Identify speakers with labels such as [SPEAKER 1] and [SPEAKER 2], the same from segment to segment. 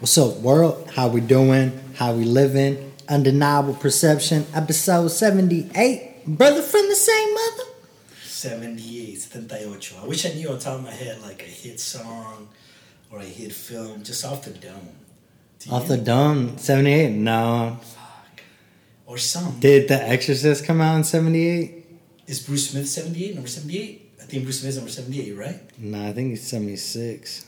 [SPEAKER 1] What's up, world? How we doing? How we living? Undeniable Perception, episode 78. Brother from the same mother.
[SPEAKER 2] 78, 78. I wish I knew on top of my head like a hit song or a hit film just off the dome. Do
[SPEAKER 1] Off the dome, 78? No.
[SPEAKER 2] Fuck. Or some.
[SPEAKER 1] Did The Exorcist come out in 78?
[SPEAKER 2] Is Bruce Smith 78? Number 78? I think Bruce Smith's number 78, right?
[SPEAKER 1] No, I think he's 76.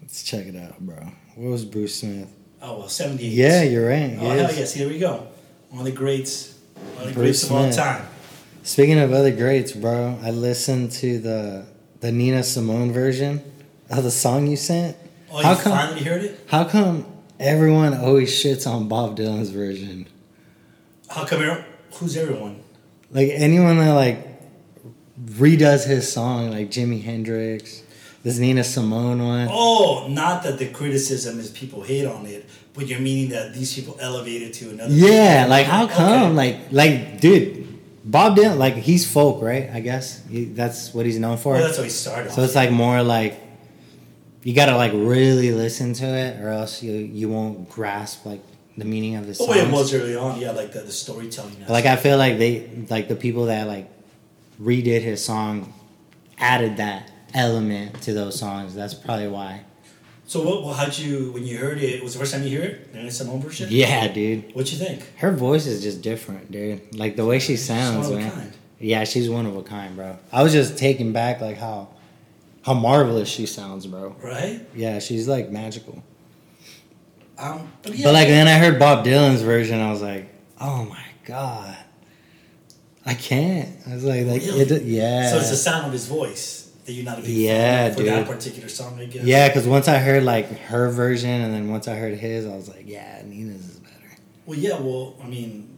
[SPEAKER 1] Let's check it out, bro. What was Bruce Smith?
[SPEAKER 2] Oh, well, 78.
[SPEAKER 1] Yeah, you're right.
[SPEAKER 2] Oh,
[SPEAKER 1] he
[SPEAKER 2] hell yes. Here we go. One of the greats. One of the
[SPEAKER 1] Bruce
[SPEAKER 2] greats of all
[SPEAKER 1] Smith.
[SPEAKER 2] time.
[SPEAKER 1] Speaking of other greats, bro, I listened to the the Nina Simone version of the song you sent.
[SPEAKER 2] Oh,
[SPEAKER 1] How
[SPEAKER 2] you
[SPEAKER 1] come-
[SPEAKER 2] finally heard it?
[SPEAKER 1] How come everyone always shits on Bob Dylan's version?
[SPEAKER 2] How come who's everyone?
[SPEAKER 1] Like anyone that like redoes his song, like Jimi Hendrix, this Nina Simone one.
[SPEAKER 2] Oh, not that the criticism is people hate on it, but you're meaning that these people elevate it to another.
[SPEAKER 1] Yeah, like how come?
[SPEAKER 2] Okay.
[SPEAKER 1] Like like dude, Bob Dylan, like he's folk, right? I guess he, that's what he's known for.
[SPEAKER 2] Well, that's how he started.
[SPEAKER 1] So it's like more like you gotta like really listen to it, or else you you won't grasp like the meaning of the
[SPEAKER 2] oh,
[SPEAKER 1] song.
[SPEAKER 2] way it was early on, yeah, like the, the storytelling.
[SPEAKER 1] Like I feel like they like the people that like redid his song added that element to those songs. That's probably why.
[SPEAKER 2] So what? Well, how'd you when you heard it? Was the first time you hear it? And it's Simone version.
[SPEAKER 1] Yeah, dude.
[SPEAKER 2] What'd you think?
[SPEAKER 1] Her voice is just different, dude. Like the way she sounds,
[SPEAKER 2] She's one of a
[SPEAKER 1] man.
[SPEAKER 2] kind.
[SPEAKER 1] Yeah, she's one of a kind, bro. I was just taken back like how how marvelous she sounds, bro.
[SPEAKER 2] Right?
[SPEAKER 1] Yeah, she's like magical.
[SPEAKER 2] Um, but yeah.
[SPEAKER 1] But like then I heard Bob Dylan's version, I was like, oh my god, I can't. I was like, like
[SPEAKER 2] Really?
[SPEAKER 1] it, yeah,
[SPEAKER 2] So it's the sound of his voice that you're not a big
[SPEAKER 1] Yeah,
[SPEAKER 2] for that particular song, I guess.
[SPEAKER 1] yeah. Because once I heard like her version, and then once I heard his, I was like, yeah, Nina's is better.
[SPEAKER 2] Well, yeah. Well, I mean,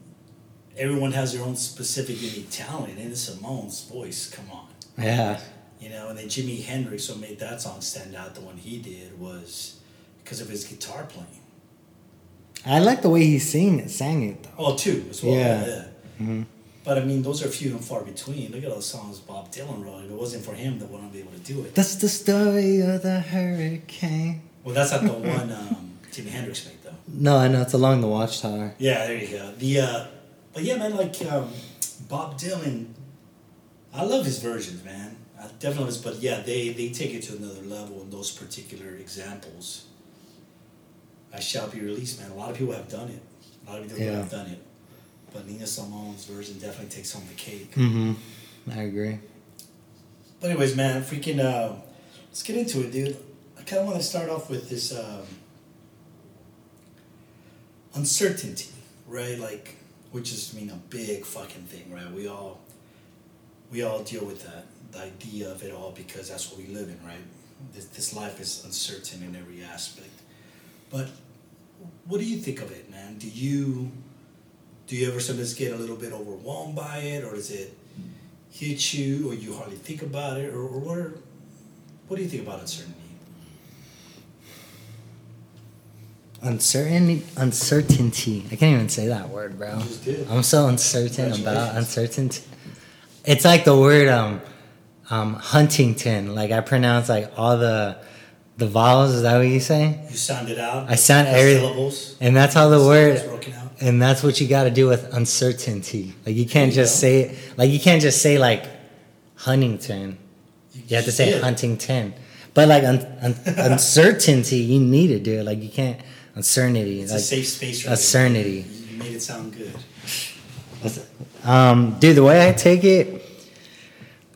[SPEAKER 2] everyone has their own specific unique talent, and Simone's voice. Come on.
[SPEAKER 1] Yeah,
[SPEAKER 2] You know, and then Jimi Hendrix, what made that song stand out, the one he did, was because of his guitar playing.
[SPEAKER 1] I like the way he sing it, sang it though.
[SPEAKER 2] Oh, too, as well.
[SPEAKER 1] Yeah.
[SPEAKER 2] Yeah.
[SPEAKER 1] Mhm.
[SPEAKER 2] But I mean, those are few and far between. Look at those songs Bob Dylan wrote. If it wasn't for him, they wouldn't be able to do it.
[SPEAKER 1] That's the story of the hurricane.
[SPEAKER 2] Well, that's not the one um, Jimi Hendrix made, though.
[SPEAKER 1] No, I know it's along the Watchtower.
[SPEAKER 2] Yeah, there you go. The uh, but yeah, man, like um, Bob Dylan, I love his versions, man. I definitely love but yeah, they they take it to another level in those particular examples. I shall be released, man. A lot of people have done it. A lot of people
[SPEAKER 1] Yeah.
[SPEAKER 2] have done it, but Nina Simone's version definitely takes home the cake.
[SPEAKER 1] Mm-hmm. I agree.
[SPEAKER 2] But anyways, man, freaking, uh, let's get into it, dude. I kind of want to start off with this um, uncertainty, right? Like, which is, I mean, a big fucking thing, right? We all, we all deal with that, the idea of it all, because that's what we live in, right? This, this life is uncertain in every aspect. But what do you think of it, man? Do you, do you ever sometimes get a little bit overwhelmed by it, or does it hit you, or you hardly think about it, or, or what? Are, what do you think about uncertainty?
[SPEAKER 1] Uncertainty, uncertainty. I can't even say that word, bro.
[SPEAKER 2] You just did.
[SPEAKER 1] I'm so uncertain about uncertainty. It's like the word um, um, Huntington. Like I pronounce like all the the vowels. Is that what you say?
[SPEAKER 2] You sound it out.
[SPEAKER 1] I sound every-
[SPEAKER 2] syllables.
[SPEAKER 1] And that's how the word. And that's what you got to do with uncertainty. Like you can't
[SPEAKER 2] There you
[SPEAKER 1] just say it. Like you can't just say like Huntington. You have to say. Huntington. But like un, un, uncertainty, you need to do it. Like you can't uncertainty.
[SPEAKER 2] It's
[SPEAKER 1] like,
[SPEAKER 2] a safe space. Right
[SPEAKER 1] Uncertainty.
[SPEAKER 2] You made it sound good.
[SPEAKER 1] Um, dude, the way I take it,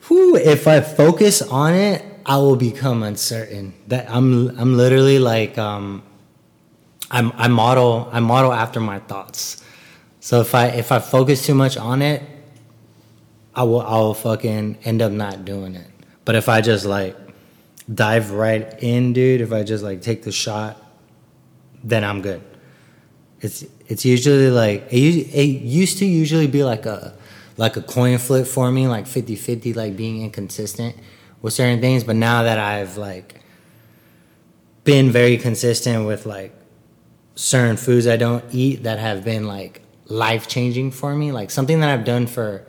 [SPEAKER 1] whew, if I focus on it, I will become uncertain. That I'm, I'm literally like, um, I'm, I model, I model after my thoughts. So if I, if I focus too much on it, I will, I will fucking end up not doing it. But if I just like dive right in, dude, if I just like take the shot, then I'm good. It's it's usually like it, it used to usually be like a like a coin flip for me, like 50-50, like being inconsistent with certain things. But now that I've like been very consistent with like certain foods I don't eat that have been like life changing for me, like something that I've done for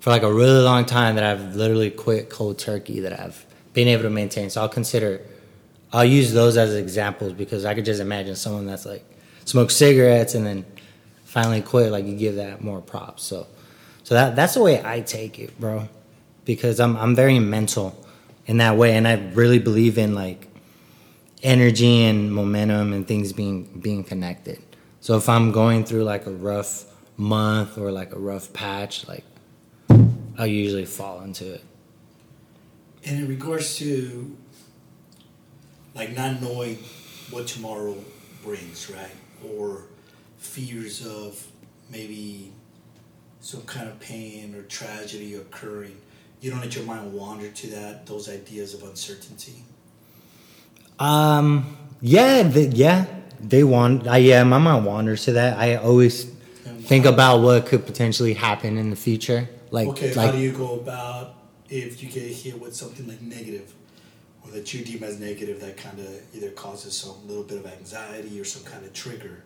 [SPEAKER 1] for like a really long time that I've literally quit cold turkey that I've been able to maintain. So I'll consider I'll use those as examples because I could just imagine someone that's like smokes cigarettes and then finally quit. Like you give that more props. So, so that that's the way I take it, bro. Because I'm I'm very mental in that way, and I really believe in like energy and momentum and things being being connected. So if I'm going through like a rough month or like a rough patch, like I'll usually fall into it.
[SPEAKER 2] And in regards to like not knowing what tomorrow brings, right? Or fears of maybe some kind of pain or tragedy occurring. You don't let your mind wander to that, those ideas of uncertainty.
[SPEAKER 1] Um. Yeah. The, yeah. They want. I yeah. My mind wanders to that. I always think about what could potentially happen in the future. Like.
[SPEAKER 2] okay,
[SPEAKER 1] like,
[SPEAKER 2] how do you go about if you get hit with something like negative, or that you deem as negative that kind of either causes some little bit of anxiety or some kind of trigger,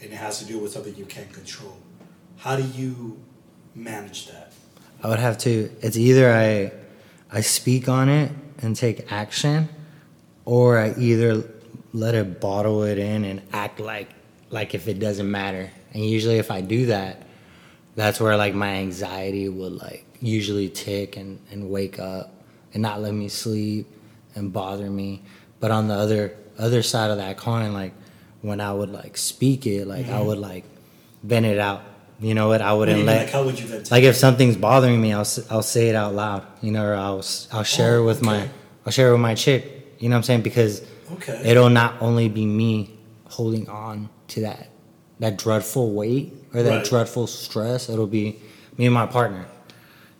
[SPEAKER 2] and it has to do with something you can't control? How do you manage that?
[SPEAKER 1] I would have to. It's either I, I speak on it and take action, or I either let it bottle it in and act like like if it doesn't matter. And usually, if I do that, that's where like my anxiety would like usually tick and and wake up and not let me sleep and bother me. But on the other other side of that coin, like when I would like speak it, like I mm-hmm. would like vent it out. You know what? I wouldn't
[SPEAKER 2] mean,
[SPEAKER 1] let
[SPEAKER 2] like how would you ventilate?
[SPEAKER 1] like if something's bothering me, I'll I'll say it out loud, you know, or I'll I'll share
[SPEAKER 2] Oh,
[SPEAKER 1] it with my. I'll share it with my chick, you know what I'm saying? Because
[SPEAKER 2] Okay.
[SPEAKER 1] it'll not only be me holding on to that that dreadful weight or that
[SPEAKER 2] Right.
[SPEAKER 1] dreadful stress. It'll be me and my partner,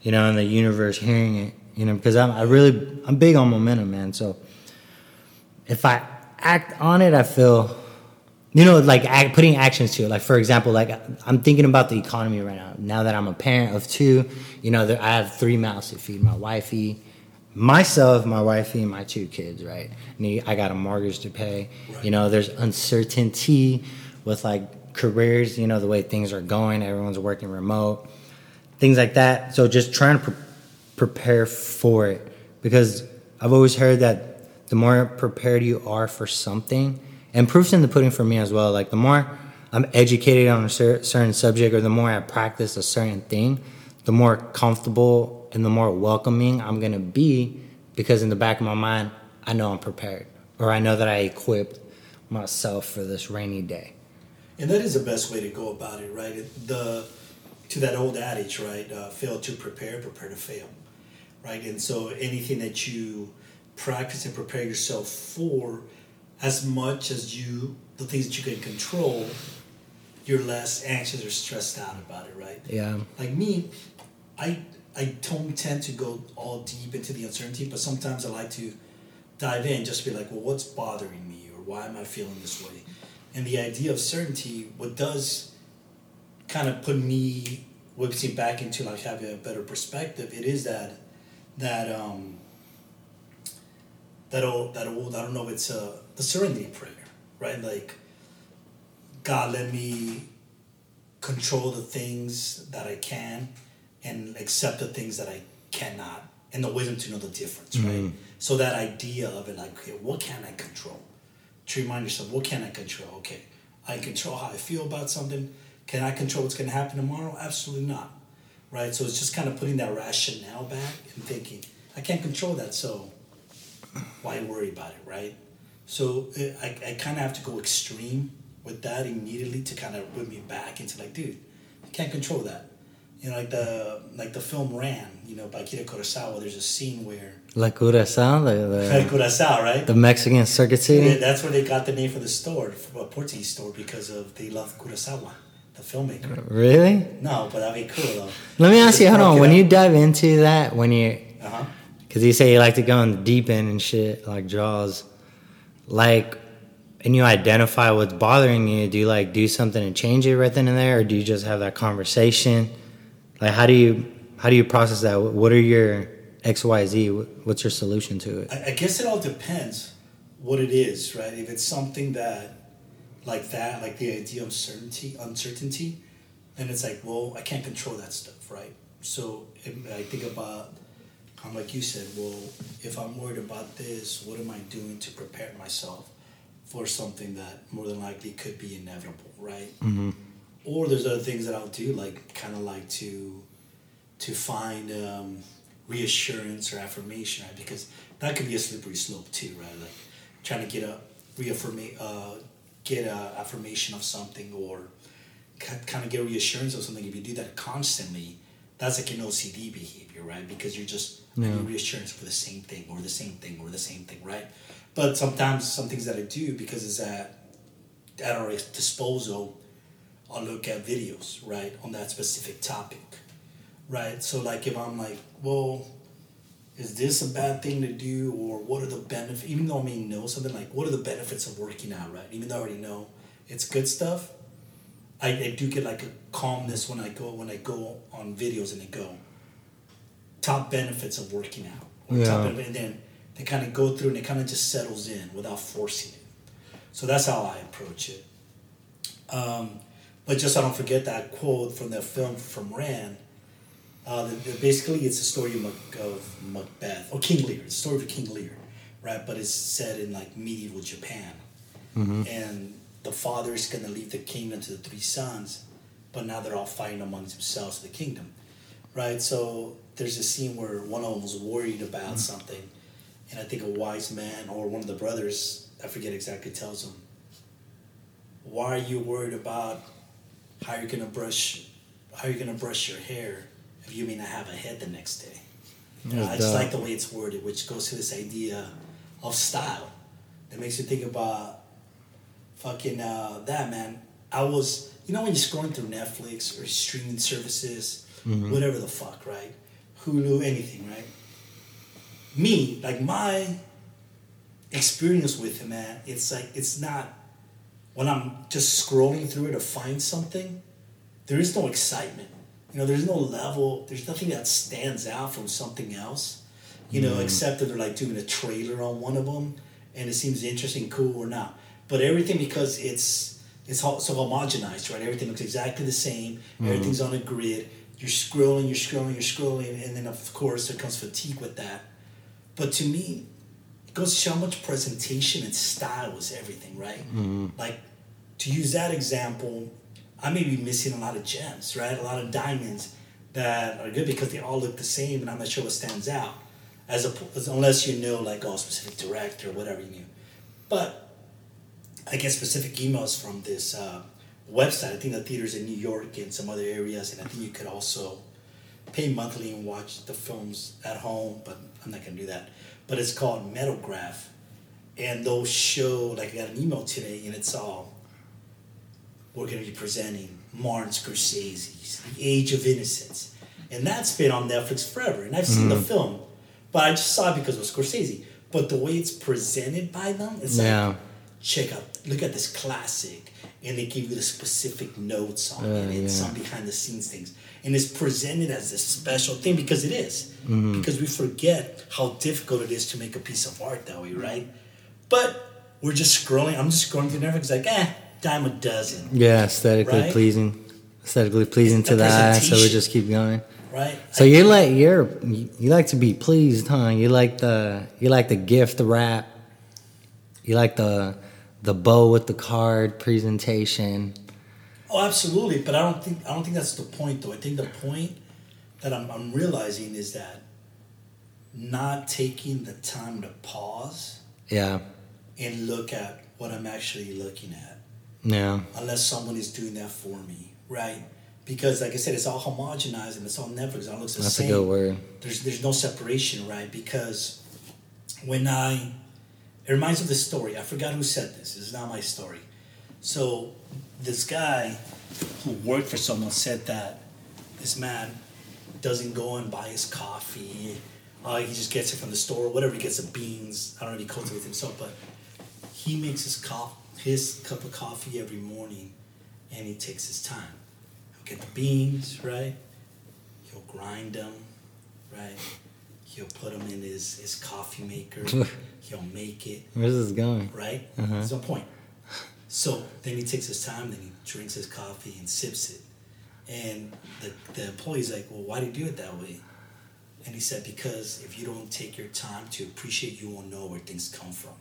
[SPEAKER 1] you know, and the universe hearing it, you know, because I'm I really I'm big on momentum, man. So if I act on it, I feel you know, like act, putting actions to it. Like for example, like I'm thinking about the economy right now. Now that I'm a parent of two, you know, I have three mouths to feed: my wifey, myself, my wifey, and my two kids. Right? I got a mortgage to pay.
[SPEAKER 2] Right.
[SPEAKER 1] You know, there's uncertainty with like careers. You know, the way things are going. Everyone's working remote, things like that. So just trying to pre- prepare for it because I've always heard that the more prepared you are for something, and proof's in the pudding for me as well. Like the more I'm educated on a cer- certain subject, or the more I practice a certain thing, the more comfortable and the more welcoming I'm gonna be, because in the back of my mind, I know I'm prepared, or I know that I equipped myself for this rainy day.
[SPEAKER 2] And that is the best way to go about it, right? The to that old adage, right? Uh, fail to prepare, prepare to fail, right? And so anything that you practice and prepare yourself for, as much as you the things that you can control, you're less anxious or stressed out about it, right?
[SPEAKER 1] Yeah.
[SPEAKER 2] Like me, I I don't tend to go all deep into the uncertainty, but sometimes I like to dive in, just be like, well, what's bothering me, or why am I feeling this way? And the idea of certainty, what does kind of put me whips me back into like having a better perspective. It is that that um that old that old I don't know if it's uh the serenity prayer, right? Like God let me control the things that I can and accept the things that I cannot and the wisdom to know the difference, right? Mm-hmm. So that idea of it like, okay, what can I control? To remind yourself, what can I control? Okay, I control how I feel about something. Can I control what's gonna happen tomorrow? Absolutely not. Right? So it's just kind of putting that rationale back and thinking, I can't control that, so why worry about it, right? So it, I, I kind of have to go extreme with that immediately to kind of put me back into like, dude, I can't control that. You know, like the like the film Ran, you know, by Akira Kurosawa. There's a scene where
[SPEAKER 1] La Curacao, the, the,
[SPEAKER 2] Kurosawa, right?
[SPEAKER 1] the Mexican circuit
[SPEAKER 2] Yeah,
[SPEAKER 1] city.
[SPEAKER 2] that's where they got the name for the store, for a Portuguese store, because of they love Kurosawa, the filmmaker.
[SPEAKER 1] Really?
[SPEAKER 2] No, but that'd be cool though.
[SPEAKER 1] Let me ask you, hold on. When you
[SPEAKER 2] Uh
[SPEAKER 1] dive into that, when you, because you say you like to go in the deep end and shit, like Jaws, like, and you identify what's bothering you, do you like do something and change it right then and there, or do you just have that conversation? Like, how do you how do you process that? What are your X Y Z? What's your solution to it?
[SPEAKER 2] I, I guess it all depends what it is, right? If it's something that, like that, like the idea of certainty, uncertainty, then it's like, well, I can't control that stuff, right? So I think about I'm like you said, well, if I'm worried about this, what am I doing to prepare myself for something that more than likely could be inevitable, right?
[SPEAKER 1] Mm-hmm.
[SPEAKER 2] Or there's other things that I'll do, like kind of like to to find um, reassurance or affirmation, right? Because that could be a slippery slope too, right? Like trying to get a reaffirmation, uh, get a affirmation of something or kind of get a reassurance of something. If you do that constantly, that's like an OCD behavior, right? Because you're just
[SPEAKER 1] Yeah.
[SPEAKER 2] getting reassurance for the same thing or the same thing or the same thing, right? But sometimes some things that I do because it's at at our disposal, I'll look at videos, right, on that specific topic, right? So like if I'm like, well, is this a bad thing to do or what are the benefits even though I may know something like what are the benefits of working out, right? Even though I already know it's good stuff, I, I do get like a calmness when I go when I go on videos and they go top benefits of working out. Or
[SPEAKER 1] Yeah.
[SPEAKER 2] top and then they kind of go through and it kind of just settles in without forcing it. So that's how I approach it. Um, but just so I don't forget that quote from the film from Ran. Uh, the, the- basically, it's a story of, Macbeth or King Lear. It's a story of King Lear, right? But it's set in like medieval Japan, and the father is gonna leave the kingdom to the three sons, but now they're all fighting amongst themselves for the kingdom, right? So there's a scene where one of them was worried about something, and I think a wise man or one of the brothers, I forget exactly, tells him, "Why are you worried about how you're gonna brush, how you're gonna brush your hair if you may not have a head the next day?" You know, I just like the way it's worded, which goes to this idea of style. That makes you think about fucking uh, that man. I was, you know, when you're scrolling through Netflix or streaming services, whatever the fuck, right? Hulu, anything, right? Me, like my experience with him, man, it's like it's not when I'm just scrolling through it to find something. There is no excitement. You know, there's no level. There's nothing that stands out from something else. You know, mm. except that they're like doing a trailer on one of them, and it seems interesting, cool or not. But everything because it's it's so homogenized, right? Everything looks exactly the same. Mm. Everything's on a grid. You're scrolling, you're scrolling, you're scrolling, and then of course there comes fatigue with that. But to me, goes to show how much presentation and style is everything, right? Like to use that example, I may be missing a lot of gems, right? A lot of diamonds that are good because they all look the same, and I'm not sure what stands out. As, a, as unless you know like oh specific director or whatever you knew, but I get specific emails from this uh, website. I think the theaters in New York and some other areas, and I think you could also pay monthly and watch the films at home. But I'm not gonna do that. But it's called Metrograph, and they'll show like I got an email today, and it's all we're gonna be presenting Martin Scorsese's The Age of Innocence, and that's been on Netflix forever. And I've seen the mm. film, but I just saw it because of Scorsese. But the way it's presented by them, it's like check out, look at this classic, and they give you the specific notes on it
[SPEAKER 1] Uh,
[SPEAKER 2] and
[SPEAKER 1] yeah.
[SPEAKER 2] some behind the scenes things, and it's presented as this special thing because it is.
[SPEAKER 1] Mm-hmm.
[SPEAKER 2] because we forget how difficult it is to make a piece of art that way, right? But we're just scrolling. I'm just scrolling through Netflix, like, eh, dime a dozen,
[SPEAKER 1] Yeah, aesthetically
[SPEAKER 2] Right?
[SPEAKER 1] pleasing, aesthetically pleasing
[SPEAKER 2] The
[SPEAKER 1] to the eye. So we just keep going.
[SPEAKER 2] right?
[SPEAKER 1] So you like you're you you like to be pleased, huh? You like the you like the gift wrap. You like the the bow with the card presentation.
[SPEAKER 2] Oh, absolutely. But I don't think I don't think that's the point, though. I think the point that I'm, I'm realizing is that not taking the time to pause
[SPEAKER 1] Yeah,
[SPEAKER 2] and look at what I'm actually looking at,
[SPEAKER 1] yeah,
[SPEAKER 2] unless someone is doing that for me, right? Because, like I said, it's all homogenized and it's all Netflix. It all looks the
[SPEAKER 1] that's
[SPEAKER 2] same.
[SPEAKER 1] a good word.
[SPEAKER 2] there's there's no separation, right? Because when I it reminds me of the story. I forgot who said this. It's not my story. So this guy who worked for someone said that this man doesn't go and buy his coffee. Uh, he just gets it from the store, whatever he gets the beans. I don't know if he cultivates himself, but he makes his his cup of coffee every morning and he takes his time. He'll get the beans, right? He'll grind them, right? He'll put them in his, his coffee maker. He'll make it,
[SPEAKER 1] Where's this going?
[SPEAKER 2] right?
[SPEAKER 1] Uh-huh.
[SPEAKER 2] There's no point. So then he takes his time, then he drinks his coffee and sips it. And the, the employee's like, well, why do you do it that way? And he said, because if you don't take your time to appreciate, you won't know where things come from.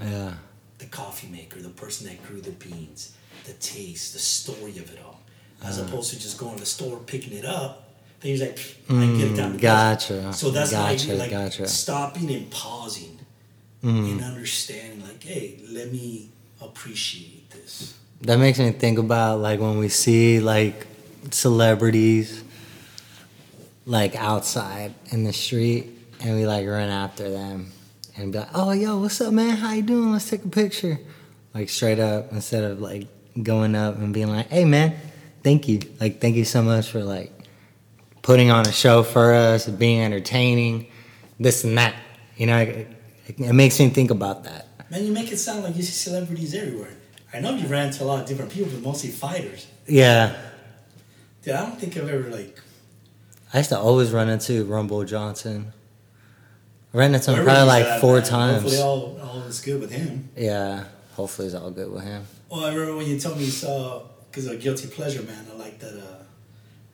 [SPEAKER 1] Yeah.
[SPEAKER 2] The coffee maker, the person that grew the beans, the taste, the story of it all. As
[SPEAKER 1] Uh.
[SPEAKER 2] opposed to just going to the store, picking it up. Then he's like, I get it down
[SPEAKER 1] Mm, gotcha.
[SPEAKER 2] So that's
[SPEAKER 1] Gotcha,
[SPEAKER 2] like, like
[SPEAKER 1] gotcha.
[SPEAKER 2] stopping and pausing
[SPEAKER 1] Mm.
[SPEAKER 2] and understanding, like, hey, let me appreciate this.
[SPEAKER 1] That makes me think about like when we see like celebrities like outside in the street and we like run after them and be like, "Oh, yo, what's up, man? How you doing? Let's take a picture." Like straight up instead of like going up and being like, "Hey, man, thank you. Like thank you so much for like putting on a show for us, being entertaining, this and that." You know, it, it makes me think about that.
[SPEAKER 2] Man, you make it sound like you see celebrities everywhere. I know you ran into a lot of different people, but mostly fighters.
[SPEAKER 1] Yeah.
[SPEAKER 2] Dude, I don't think I've ever like.
[SPEAKER 1] I used to always run into Rumble Johnson. I ran into him probably like four
[SPEAKER 2] man.
[SPEAKER 1] times.
[SPEAKER 2] Hopefully, all all is good with him.
[SPEAKER 1] Yeah, hopefully it's all good with him.
[SPEAKER 2] Well, I remember when you told me you saw because of guilty pleasure, man. I like that. Uh,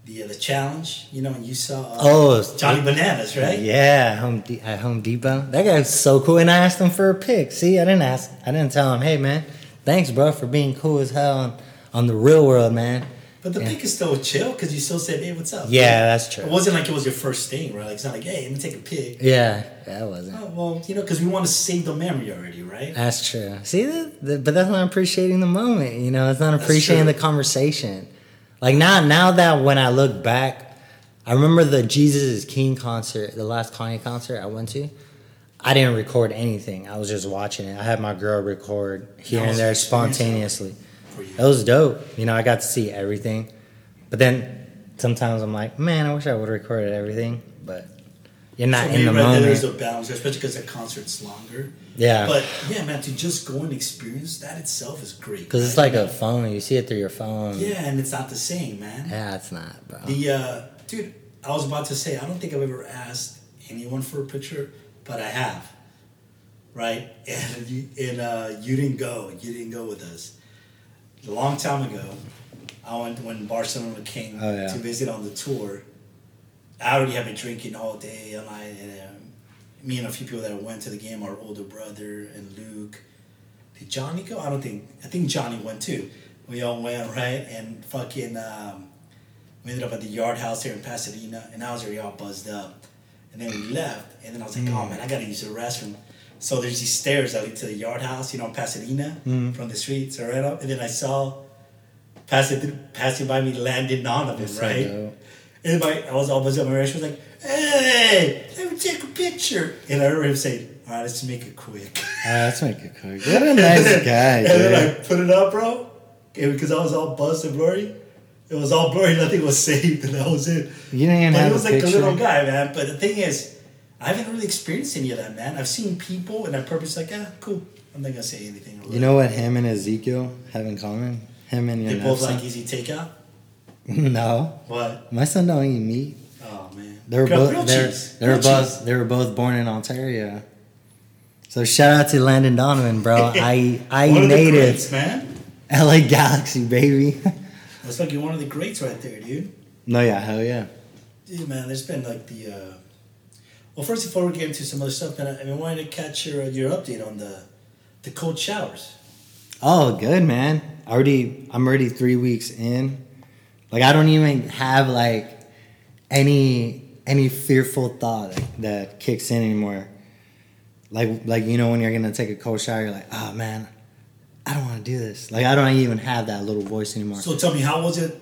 [SPEAKER 2] the uh, the challenge, you know, when you saw uh,
[SPEAKER 1] Oh,
[SPEAKER 2] Johnny Bananas, right?
[SPEAKER 1] Yeah, Home De- at Home Depot. That guy's so cool. And I asked him for a pic. See, I didn't ask. I didn't tell him, hey man, thanks, bro, for being cool as hell on, on the real world, man.
[SPEAKER 2] But the
[SPEAKER 1] Yeah.
[SPEAKER 2] pic is still chill because you still said, "Hey, what's up?"
[SPEAKER 1] Yeah, that's true.
[SPEAKER 2] It wasn't like it was your first thing, right? Like it's not like, "Hey, let me take a pic."
[SPEAKER 1] Yeah, that wasn't.
[SPEAKER 2] Oh, well, you know, because we want to save the memory already, right?
[SPEAKER 1] That's true. See, that, that- but that's not appreciating the moment. You know, it's not appreciating the conversation. Like now, now that when I look back, I remember the Jesus is King concert, the last Kanye concert I went to. I didn't record anything. I was just watching it. I had my girl record here and there spontaneously. It was dope. You know, I got to see everything. But then sometimes I'm like, man, I wish I would have recorded everything. But you're not
[SPEAKER 2] So
[SPEAKER 1] in the
[SPEAKER 2] right there There's a balance, especially because the concert's longer.
[SPEAKER 1] Yeah.
[SPEAKER 2] But yeah, man, to just go and experience that itself is great.
[SPEAKER 1] Because it's like a phone. You see it through your phone.
[SPEAKER 2] yeah, and it's not the same, man.
[SPEAKER 1] Yeah, it's not, bro.
[SPEAKER 2] The uh, dude, I was about to say, I don't think I've ever asked anyone for a picture, but I have. Right, and you, and uh, you didn't go. You didn't go with us. A long time ago, I went when Barcelona came
[SPEAKER 1] Oh, yeah.
[SPEAKER 2] to visit on the tour. I already have been drinking all day, and I and um, me and a few people that went to the game, our older brother and Luke. Did Johnny go? I don't think. I think Johnny went too. We all went right, and fucking. Um, we ended up at the Yard House here in Pasadena, and I was already all buzzed up. And then we left, and then I was like, "Oh man, I gotta use the restroom." So there's these stairs that lead to the Yard House, you know, in Pasadena,
[SPEAKER 1] Mm.
[SPEAKER 2] from the streets, right up. And then I saw passing through, passing by me, Landon Donovan,
[SPEAKER 1] That's so
[SPEAKER 2] right? And my, I was all buzzed up. My restaurant was like, "Hey, let me take a picture." And I remember him saying, "All right, let's make it quick."
[SPEAKER 1] Ah, let's make it quick. What a nice guy,
[SPEAKER 2] and then I put it up, bro. And because I was all buzzed and blurry, it was all blurry. Nothing was saved, and that was it.
[SPEAKER 1] You didn't even
[SPEAKER 2] But
[SPEAKER 1] have
[SPEAKER 2] it was
[SPEAKER 1] a
[SPEAKER 2] like
[SPEAKER 1] picture.
[SPEAKER 2] a little guy, man. But the thing is, I haven't really experienced any of that, man. I've seen people, and I purpose like, ah, cool. I'm not gonna say anything.
[SPEAKER 1] You know what him and Ezekiel have in common? Him and your
[SPEAKER 2] they both like easy takeout.
[SPEAKER 1] no,
[SPEAKER 2] What?
[SPEAKER 1] my son don't eat meat.
[SPEAKER 2] Oh man,
[SPEAKER 1] They were
[SPEAKER 2] Grilled- grilled
[SPEAKER 1] both
[SPEAKER 2] they're,
[SPEAKER 1] they were
[SPEAKER 2] Grilled
[SPEAKER 1] both they were both born in Ontario. So shout out to Landon Donovan, bro. I I
[SPEAKER 2] One
[SPEAKER 1] native
[SPEAKER 2] greats, man.
[SPEAKER 1] LA Galaxy baby.
[SPEAKER 2] That's like you're one of the greats right there, dude.
[SPEAKER 1] no, yeah, hell yeah.
[SPEAKER 2] Dude, man, there's been like the. Uh... Well, first before we get into some other stuff, man, I've been wanting to catch your your update on the the cold showers.
[SPEAKER 1] Oh, good man. Already, I'm already three weeks in. Like I don't even have like any any fearful thought that kicks in anymore. Like like you know when you're gonna take a cold shower, you're like, oh man, I don't want to do this. Like I don't even have that little voice anymore.
[SPEAKER 2] So tell me, how was it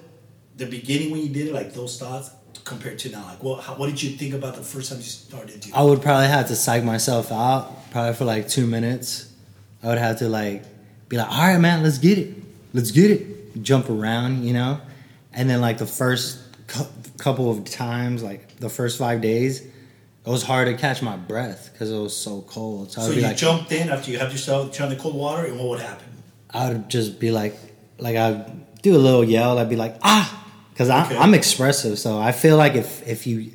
[SPEAKER 2] the beginning when you did it, like those thoughts compared to now? Like, what how, what did you think about the first time you started to?
[SPEAKER 1] I would probably have to psych myself out probably for like two minutes. I would have to like be like, all right, man, let's get it, let's get it, jump around, you know, and then like the first cou- couple of times, like the first five days, it was hard to catch my breath because it was so cold. So,
[SPEAKER 2] So you
[SPEAKER 1] like,
[SPEAKER 2] jumped in after you had yourself turn the cold water, and what would happen?
[SPEAKER 1] I would just be like, like I'd do a little yell. I'd be like, ah, because
[SPEAKER 2] Okay.
[SPEAKER 1] I'm expressive. So I feel like if if you,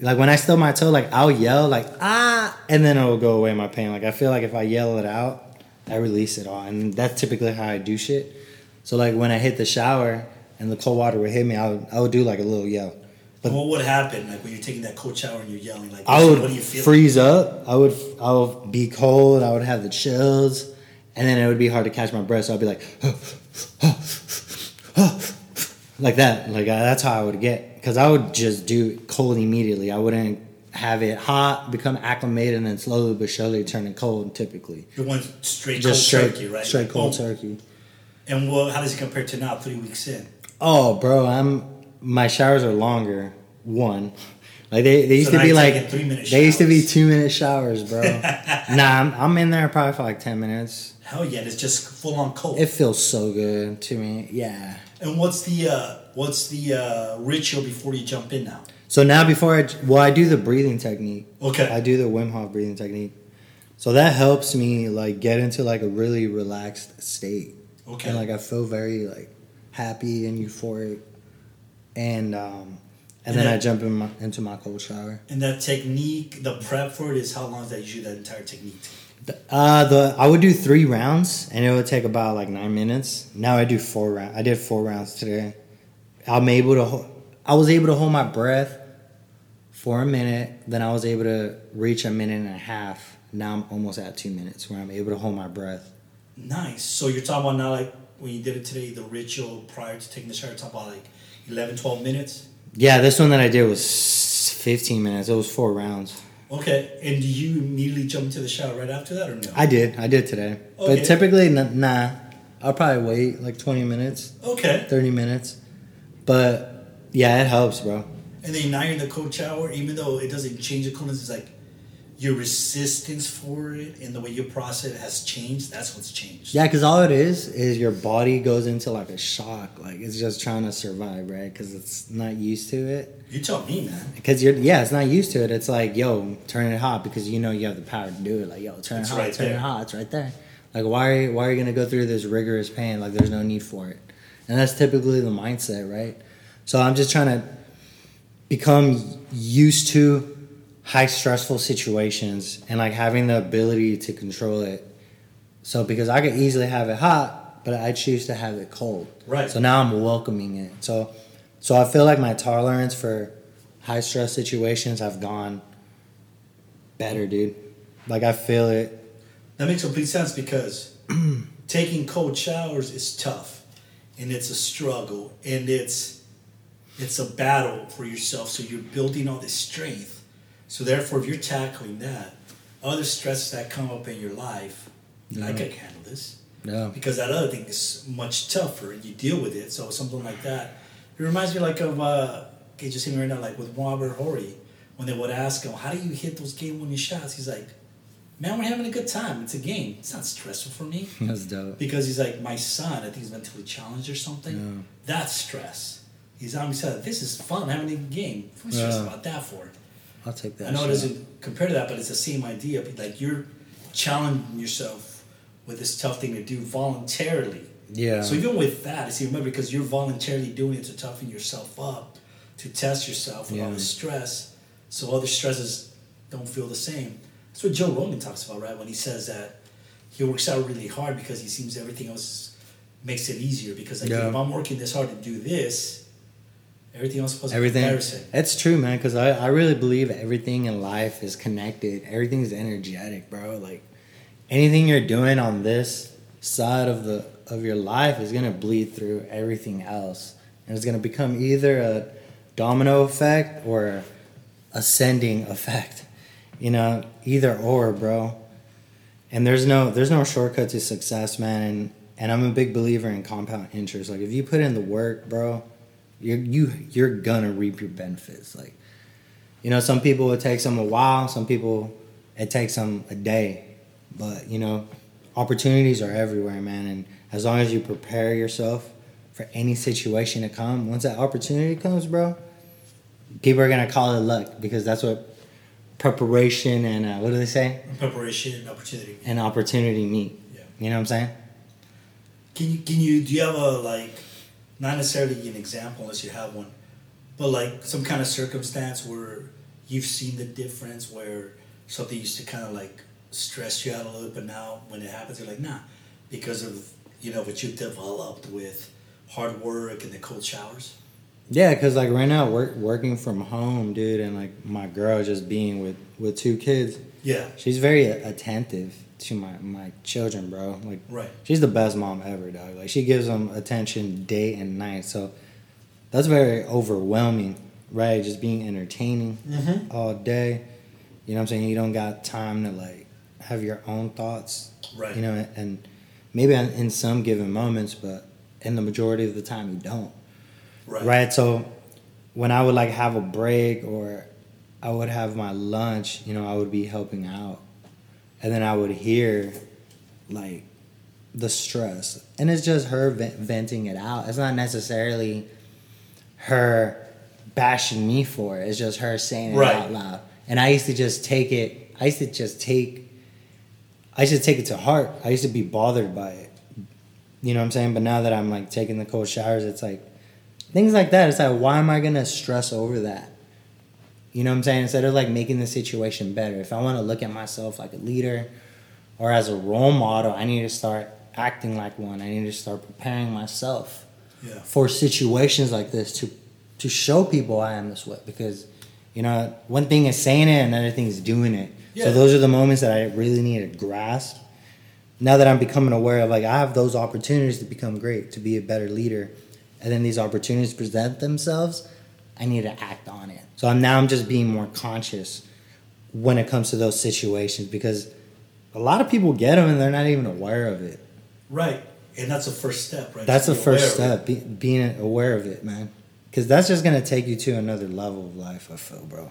[SPEAKER 1] like when I stub my toe, like I'll yell like ah, and then it'll go away my pain. Like I feel like if I yell it out, I release it all, and that's typically how I do shit. So like when I hit the shower and the cold water would hit me, I would I would do like a little yell,
[SPEAKER 2] But what would happen like when you're taking that cold shower and you're yelling like
[SPEAKER 1] I would
[SPEAKER 2] what do you feel?
[SPEAKER 1] freeze up. I would I would be cold. I would have the chills, and then it would be hard to catch my breath. So I'd be like, like that. Like uh, that's how I would get because I would just do cold immediately. I wouldn't have it hot, become acclimated, and then slowly but surely turn it cold. Typically,
[SPEAKER 2] You went straight
[SPEAKER 1] just
[SPEAKER 2] cold
[SPEAKER 1] straight
[SPEAKER 2] turkey, right?
[SPEAKER 1] straight cold turkey.
[SPEAKER 2] And well, how does it compare to now, three weeks in?
[SPEAKER 1] Oh, bro, I'm my showers are longer. One, like they, they used
[SPEAKER 2] So
[SPEAKER 1] to be like
[SPEAKER 2] three-minute
[SPEAKER 1] they used to be two minute showers, bro. nah, I'm, I'm in there probably for like ten minutes.
[SPEAKER 2] Hell yeah, it's just full on cold.
[SPEAKER 1] It feels so good to me. Yeah.
[SPEAKER 2] and what's the uh, what's the uh, ritual before you jump in now?
[SPEAKER 1] So now before I well I do the breathing technique.
[SPEAKER 2] Okay.
[SPEAKER 1] I do the Wim Hof breathing technique. So that helps me like get into like a really relaxed state.
[SPEAKER 2] Okay.
[SPEAKER 1] And like I feel very like happy and euphoric. And um and,
[SPEAKER 2] And
[SPEAKER 1] then I jump in my, into my cold shower.
[SPEAKER 2] And that technique, the prep for it is how long is that usually that entire technique take?
[SPEAKER 1] Uh, the I would do three rounds, and it would take about like nine minutes. Now I do four rounds. I did four rounds today. I'm able to. ho- I was able to hold my breath for a minute. Then I was able to reach a minute and a half. Now I'm almost at two minutes, where I'm able to hold my breath.
[SPEAKER 2] Nice. So you're talking about now, like when you did it today, the ritual prior to taking the shower, talking about like 11, 12 minutes.
[SPEAKER 1] Yeah, this one that I did was 15 minutes. It was four rounds.
[SPEAKER 2] Okay. And do you immediately jump into the shower right after that or no?
[SPEAKER 1] I did. I did today.
[SPEAKER 2] Okay.
[SPEAKER 1] But typically, nah. I'll probably wait like 20 minutes,
[SPEAKER 2] okay.
[SPEAKER 1] 30 minutes. But yeah, it helps, bro.
[SPEAKER 2] And then now you're in the cold shower, even though it doesn't change the coolness, it's like your resistance for it and the way you process it has changed. That's what's changed.
[SPEAKER 1] Yeah, because all it is is your body goes into like a shock, like it's just trying to survive, right? Because it's not used to it.
[SPEAKER 2] You tell me, man.
[SPEAKER 1] Because you're, yeah, it's not used to it. It's like, yo, turn it hot because you know you have the power to do it. Like, yo, turn
[SPEAKER 2] It's
[SPEAKER 1] it hot,
[SPEAKER 2] right
[SPEAKER 1] turn
[SPEAKER 2] there.
[SPEAKER 1] it hot. It's right there. Like, why are you, why are you gonna go through this rigorous pain? Like, there's no need for it. And that's typically the mindset, right? So I'm just trying to become used to high stressful situations and like having the ability to control it. So because I could easily have it hot, but I choose to have it cold.
[SPEAKER 2] Right.
[SPEAKER 1] So now I'm welcoming it. So so I feel like my tolerance for high stress situations have gone better, dude. Like I feel it.
[SPEAKER 2] That makes complete sense because taking cold showers is tough and it's a struggle and it's it's a battle for yourself. So you're building all this strength. So therefore if you're tackling that, other stresses that come up in your life, I
[SPEAKER 1] Yeah.
[SPEAKER 2] can handle this.
[SPEAKER 1] Yeah.
[SPEAKER 2] Because that other thing is much tougher and you deal with it. So something like that. It reminds me like of uh okay, just hearing right now, like with Robert Horry, when they would ask him, How do you hit those game winning shots? He's like, Man, we're having a good time. It's a game. It's not stressful for me.
[SPEAKER 1] That's dope.
[SPEAKER 2] Because he's like, my son, I think he's mentally challenged or something.
[SPEAKER 1] Yeah.
[SPEAKER 2] That's stress. He's on me said, This is fun, I'm having a game. What's I
[SPEAKER 1] Yeah.
[SPEAKER 2] about that for?
[SPEAKER 1] I'll take that.
[SPEAKER 2] I know
[SPEAKER 1] shot.
[SPEAKER 2] it doesn't compare to that, but it's the same idea. But like you're challenging yourself with this tough thing to do voluntarily.
[SPEAKER 1] Yeah.
[SPEAKER 2] So even with that, it's even better because you're voluntarily doing it to toughen yourself up, to test yourself with all the stress, so other stresses don't feel the same. That's what Joe Rogan talks about, right? When he says that he works out really hard because he seems everything else makes it easier. Because like
[SPEAKER 1] Yeah.
[SPEAKER 2] if I'm working this hard to do this, everything else was
[SPEAKER 1] everything.
[SPEAKER 2] comparison.
[SPEAKER 1] It's true, man. Because I, I really believe everything in life is connected. Everything's energetic, bro. Like anything you're doing on this side of the of your life is gonna bleed through everything else, and it's gonna become either a domino effect or ascending effect. You know, either or, bro. And there's no there's no shortcut to success, man. And and I'm a big believer in compound interest. Like if you put in the work, bro, you're you you're gonna reap your benefits. Like, you know, some people it takes them a while. Some people it takes them a day. But you know, opportunities are everywhere, man. And as long as you prepare yourself for any situation to come, once that opportunity comes, bro, people are gonna call it luck because that's what preparation and uh, what do they say?
[SPEAKER 2] Preparation and opportunity.
[SPEAKER 1] And opportunity meet.
[SPEAKER 2] Yeah.
[SPEAKER 1] You know what I'm saying?
[SPEAKER 2] Can you can you do you have a like not necessarily an example unless you have one, but like some kind of circumstance where you've seen the difference where something used to kind of like stress you out a little, but now when it happens you're like nah, because of you know what you've developed with hard work and the cold showers.
[SPEAKER 1] Yeah, cause like right now, work working from home, dude, and like my girl just being with with two kids.
[SPEAKER 2] Yeah.
[SPEAKER 1] She's very attentive to my my children, bro. Like,
[SPEAKER 2] Right.
[SPEAKER 1] she's the best mom ever, dog. Like, she gives them attention day and night. So that's very overwhelming, right? Just being entertaining
[SPEAKER 2] Mm-hmm.
[SPEAKER 1] all day. You know what I'm saying? You don't got time to like have your own thoughts,
[SPEAKER 2] Right.
[SPEAKER 1] you know, and maybe in in some given moments, but in the majority of the time, you don't
[SPEAKER 2] Right.
[SPEAKER 1] right so when i would like have a break or i would have my lunch you know i would be helping out and then i would hear like the stress. And it's just her vent- venting it out. It's not necessarily her bashing me for it. It's just her saying it
[SPEAKER 2] Right.
[SPEAKER 1] out loud. And i used to just take it i used to just take i used to take it to heart. I used to be bothered by it. You know what i'm saying? But now that i'm like taking the cold showers it's like things like that. It's like, why am I gonna stress over that? You know what I'm saying? Instead of like making the situation better, if I want to look at myself like a leader or as a role model, I need to start acting like one. I need to start preparing myself
[SPEAKER 2] Yeah.
[SPEAKER 1] for situations like this to to show people I am this way. Because you know, one thing is saying it, another thing is doing it.
[SPEAKER 2] Yeah.
[SPEAKER 1] So those are the moments that I really need to grasp. Now that I'm becoming aware of, like, I have those opportunities to become great, to be a better leader, and then these opportunities present themselves, I need to act on it. So I'm now I'm just being more conscious when it comes to those situations because a lot of people get them and they're not even aware of it.
[SPEAKER 2] Right. And that's the first step, right?
[SPEAKER 1] That's the
[SPEAKER 2] Just be aware
[SPEAKER 1] first step, be, being aware of it, man. Because that's just gonna take you to another level of life. I feel, bro.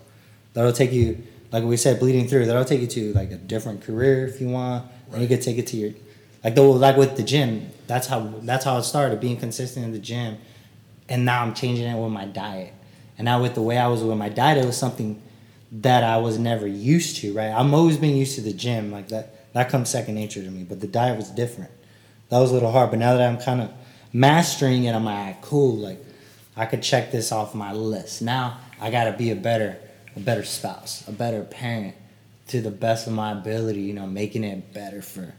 [SPEAKER 1] That'll take you, like we said, bleeding through. That'll take you to like a different career if you want, and you
[SPEAKER 2] Right.
[SPEAKER 1] could take it to your, like the like with the gym. That's how that's how it started, being consistent in the gym, and now I'm changing it with my diet. And now with the way I was with my diet, it was something that I was never used to. Right, I'm always been used to the gym, like that. That comes second nature to me. But the diet was different. That was a little hard. But now that I'm kind of mastering it, I'm like, cool. Like I could check this off my list. Now I got to be a better, a better spouse, a better parent, to the best of my ability. You know, making it better for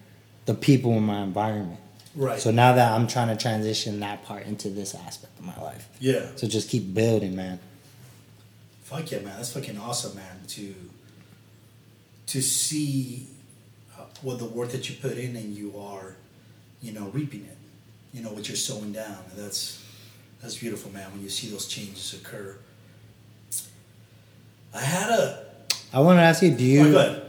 [SPEAKER 1] the people in my environment.
[SPEAKER 2] Right.
[SPEAKER 1] So now that I'm trying to transition that part into this aspect of my life.
[SPEAKER 2] yeah.
[SPEAKER 1] So just keep building, man.
[SPEAKER 2] Fuck yeah, man. That's fucking awesome, man. To to see uh, what the work that you put in and you are, you know, reaping it. You know what you're sowing down. And that's that's beautiful, man. When you see those changes occur. I had a.
[SPEAKER 1] I want to ask you, do
[SPEAKER 2] Oh,
[SPEAKER 1] you, well,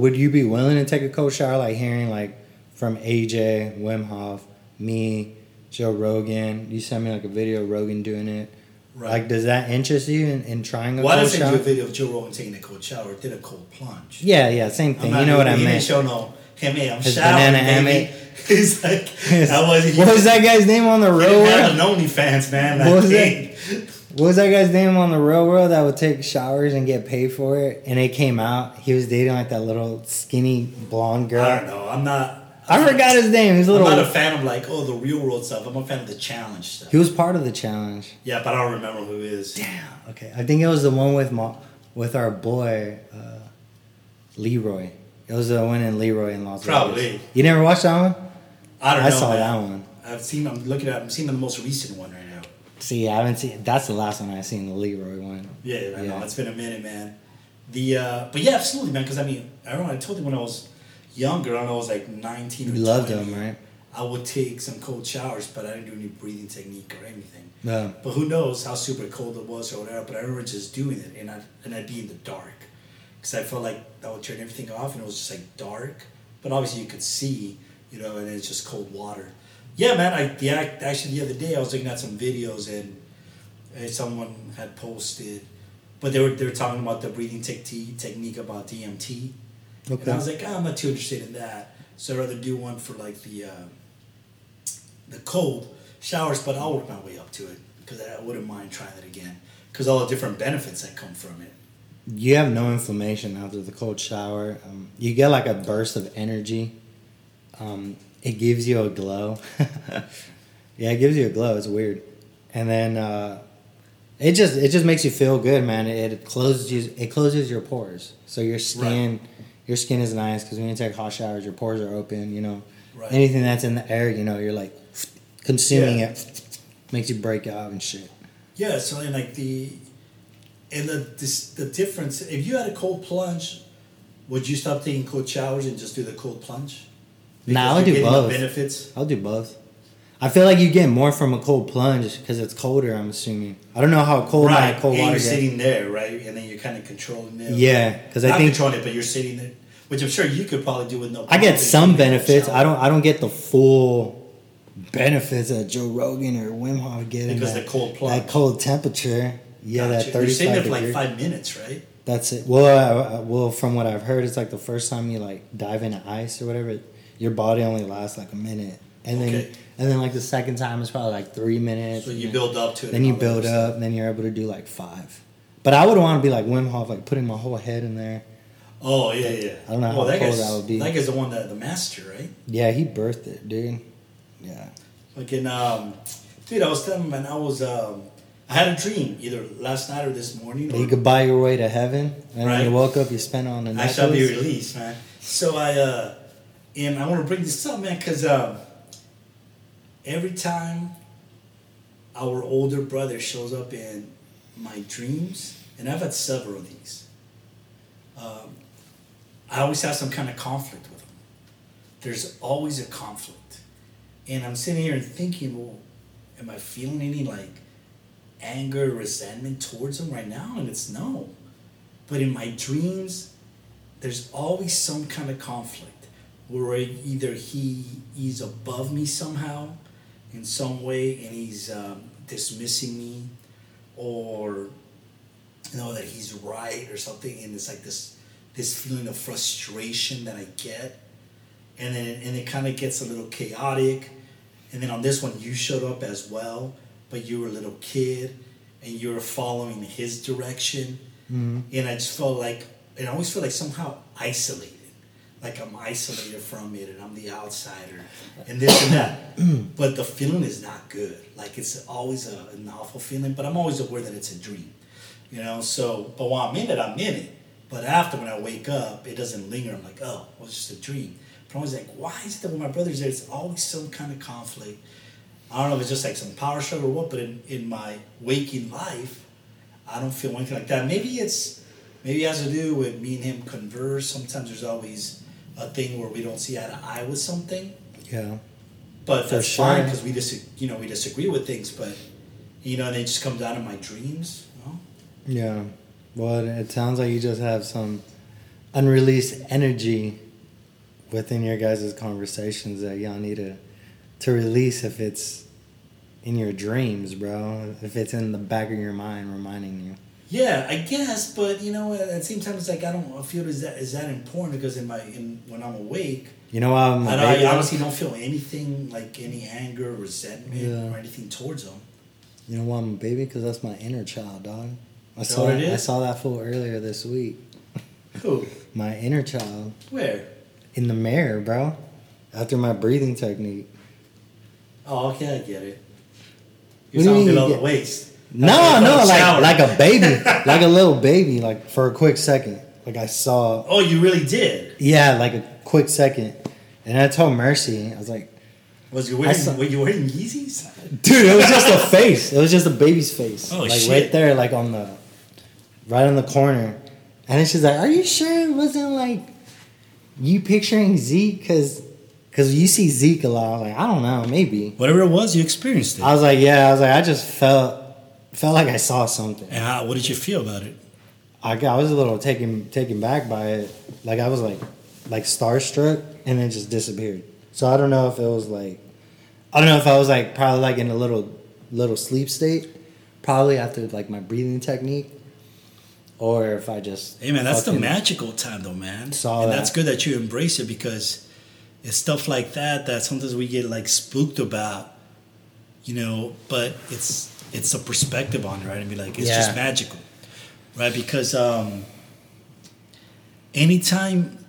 [SPEAKER 1] would you be willing to take a cold shower, like hearing like from AJ, Wim Hof, me, Joe Rogan? You sent me like a video of Rogan doing it.
[SPEAKER 2] Right.
[SPEAKER 1] Like, does that interest you in, in trying a
[SPEAKER 2] Well, I
[SPEAKER 1] cold
[SPEAKER 2] didn't send you
[SPEAKER 1] shower?
[SPEAKER 2] a video of Joe Rogan taking a cold shower. It did a cold plunge.
[SPEAKER 1] Yeah, yeah, same thing. You know what I
[SPEAKER 2] he didn't show no. Hey, man, I'm
[SPEAKER 1] His
[SPEAKER 2] showering,
[SPEAKER 1] banana
[SPEAKER 2] baby. He's like, that was
[SPEAKER 1] what was that guy's name on the
[SPEAKER 2] He
[SPEAKER 1] real world?
[SPEAKER 2] an OnlyFans, man.
[SPEAKER 1] What was
[SPEAKER 2] that?
[SPEAKER 1] What was that guy's name on the real world that would take showers and get paid for it? And it came out he was dating like that little skinny blonde girl.
[SPEAKER 2] I don't know. I'm not.
[SPEAKER 1] I forgot his name. He's a little.
[SPEAKER 2] I'm not a fan of like oh the real world stuff. I'm a fan of the challenge stuff.
[SPEAKER 1] he was part of the challenge.
[SPEAKER 2] Yeah, but I don't remember who it is.
[SPEAKER 1] Damn. Okay, I think it was the one with Ma- with our boy uh, Leroy. It was the one in Leroy in Las
[SPEAKER 2] Probably.
[SPEAKER 1] Vegas. You never watched that one?
[SPEAKER 2] I don't know.
[SPEAKER 1] I
[SPEAKER 2] know.
[SPEAKER 1] saw
[SPEAKER 2] man.
[SPEAKER 1] that one.
[SPEAKER 2] I've seen. I'm looking at. I'm seeing the most recent one right now.
[SPEAKER 1] See, I haven't seen. That's the last one I've seen the Leroy one.
[SPEAKER 2] Yeah, I know.
[SPEAKER 1] Yeah.
[SPEAKER 2] It's been a minute, man. The uh, but yeah, absolutely, man. Because I mean, I don't know. I told you when I was younger. I know. I was like 19 or
[SPEAKER 1] You loved
[SPEAKER 2] 20,
[SPEAKER 1] him, right?
[SPEAKER 2] I would take some cold showers, but I didn't do any breathing technique or anything.
[SPEAKER 1] Yeah.
[SPEAKER 2] But who knows how super cold it was or whatever. But I remember just doing it, and I and I'd be in the dark, because I felt like that would turn everything off, and it was just like dark. But obviously you could see, you know, and it's just cold water. Yeah, man. I yeah. Actually, the other day I was looking at some videos, and uh, someone had posted, but they were they were talking about the breathing technique technique about DMT. And I was like, oh, I'm not too interested in that. So I'd rather do one for like the uh, the cold showers, but I'll work my way up to it because I wouldn't mind trying it again because all the different benefits that come from it.
[SPEAKER 1] You have no inflammation after the cold shower. Um, you get like a burst of energy. Um, it gives you a glow. yeah, it gives you a glow. It's weird, and then uh, it just it just makes you feel good, man. It, it closes you, it closes your pores, so your skin your skin is nice because when you take hot showers, your pores are open. You know,
[SPEAKER 2] Right.
[SPEAKER 1] anything that's in the air, you know, you're like consuming
[SPEAKER 2] Yeah.
[SPEAKER 1] it, makes you break out and shit.
[SPEAKER 2] Yeah, so and like the and the this, the difference if you had a cold plunge, would you stop taking cold showers and just do the cold plunge?
[SPEAKER 1] Nah, I'll do both.
[SPEAKER 2] benefits.
[SPEAKER 1] I'll do both. I feel like you get more from a cold plunge because it's colder. I'm assuming. I don't know how cold
[SPEAKER 2] right,
[SPEAKER 1] my cold
[SPEAKER 2] and
[SPEAKER 1] water
[SPEAKER 2] you're
[SPEAKER 1] gets.
[SPEAKER 2] sitting there, right, and then you're kind of controlling it.
[SPEAKER 1] Yeah, because I think
[SPEAKER 2] controlling it, but you're sitting there, which I'm sure you could probably do with no.
[SPEAKER 1] I get some benefits. I don't. I don't get the full benefits that Joe Rogan or Wim Hof get in
[SPEAKER 2] Because
[SPEAKER 1] that,
[SPEAKER 2] the cold plunge.
[SPEAKER 1] that cold temperature. Yeah,
[SPEAKER 2] Gotcha.
[SPEAKER 1] that
[SPEAKER 2] You're sitting there for like five minutes, right?
[SPEAKER 1] That's it. Well, uh, well, from what I've heard, it's like the first time you like dive into ice or whatever. Your body only lasts like a minute, and then
[SPEAKER 2] Okay.
[SPEAKER 1] and then like the second time is probably like three minutes.
[SPEAKER 2] So you build up to it.
[SPEAKER 1] Then you build up, and then you're able to do like five. But I would want to be like Wim Hof, like putting my whole head in there.
[SPEAKER 2] Oh yeah, yeah.
[SPEAKER 1] I don't know
[SPEAKER 2] well,
[SPEAKER 1] how
[SPEAKER 2] that
[SPEAKER 1] cold that would be.
[SPEAKER 2] That guy's the one that the master, right?
[SPEAKER 1] Yeah, he birthed it, dude. Yeah.
[SPEAKER 2] Fucking um, dude, I was telling him, man, I was um, I had a dream either last night or this morning. Or,
[SPEAKER 1] you could buy your way to heaven, and when you
[SPEAKER 2] Right.
[SPEAKER 1] woke up, you spent on a
[SPEAKER 2] I shall be released, man. So I uh, and I want to bring this up, man, because um, every time our older brother shows up in my dreams, and I've had several of these, um, I always have some kind of conflict with him. There's always a conflict, and I'm sitting here and thinking, well, am I feeling any like anger, resentment towards him right now? And it's no. But in my dreams, there's always some kind of conflict where either he is above me somehow in some way and he's um, dismissing me or you know that he's right or something and it's like this this feeling of frustration that I get. And then and it kind of gets a little chaotic. And then on this one you showed up as well but you were a little kid and you were following his direction.
[SPEAKER 1] Mhm.
[SPEAKER 2] and I just felt like and I always feel like somehow isolated like I'm isolated from it and I'm the outsider and this and that. But the feeling is not good. Like it's always a, an awful feeling but I'm always aware that it's a dream you know? So but while I'm in it I'm in it. But after when I wake up it doesn't linger. I'm like oh it was just a dream. But I'm always like why is it that when my brother's there it's always some kind of conflict? I don't know if it's just like some power struggle or what but in, in my waking life I don't feel anything like that. Maybe it's maybe it has to do with me and him converse. Sometimes there's always a thing where we don't see eye to eye with something
[SPEAKER 1] Yeah.
[SPEAKER 2] but
[SPEAKER 1] For
[SPEAKER 2] that's
[SPEAKER 1] sure.
[SPEAKER 2] fine because we dis- you know we disagree with things but you know and it just comes out in my dreams you know?
[SPEAKER 1] Yeah. Well, it, it sounds like you just have some unreleased energy within your guys' conversations that y'all need to to release if it's in your dreams, bro. If it's in the back of your mind reminding you.
[SPEAKER 2] Yeah, I guess, but you know, at the same time, it's like I don't feel is that is that important because in my in when I'm awake,
[SPEAKER 1] You know I'm a
[SPEAKER 2] I. I honestly don't feel anything like any anger, resentment,
[SPEAKER 1] Yeah.
[SPEAKER 2] or anything towards them.
[SPEAKER 1] You know why I'm a baby? Because that's my inner child, dog. I
[SPEAKER 2] that
[SPEAKER 1] saw I saw that fool earlier this week.
[SPEAKER 2] Who?
[SPEAKER 1] My inner child
[SPEAKER 2] Where?
[SPEAKER 1] in the mirror, bro. After my breathing technique.
[SPEAKER 2] Oh, okay, I get it. You're talking
[SPEAKER 1] you
[SPEAKER 2] the waist.
[SPEAKER 1] No, no, like
[SPEAKER 2] shower.
[SPEAKER 1] like a baby, like a little baby, like for a quick second. Like I saw,
[SPEAKER 2] Oh, you really did.
[SPEAKER 1] yeah, like a quick second, and I told Mercy, I was like,
[SPEAKER 2] Was you wearing?
[SPEAKER 1] saw-
[SPEAKER 2] Were you wearing Yeezys?
[SPEAKER 1] dude, it was just a face. It was just a baby's face,
[SPEAKER 2] Oh,
[SPEAKER 1] like
[SPEAKER 2] shit.
[SPEAKER 1] right there, like on the, right on the corner, and then she's like, "Are you sure it wasn't like you picturing Zeke? Cause, cause you see Zeke a lot." I was like, "I don't know, maybe."
[SPEAKER 2] Whatever it was, you experienced it.
[SPEAKER 1] I was like, "Yeah," I was like, "I just felt, felt like I saw something."
[SPEAKER 2] and how, what did you feel about it?
[SPEAKER 1] I got, I was a little taken taken back by it. Like I was like like starstruck and then just disappeared. So I don't know if it was like I don't know if I was like probably like in a little little sleep state, probably after like my breathing technique, or if I just
[SPEAKER 2] Hey man, that's the magical time though, man.
[SPEAKER 1] Saw
[SPEAKER 2] and
[SPEAKER 1] that.
[SPEAKER 2] that's good that you embrace it because it's stuff like that that sometimes we get like spooked about, you know. But it's it's a perspective on it, right? And be like, it's just magical, right? Because um, anytime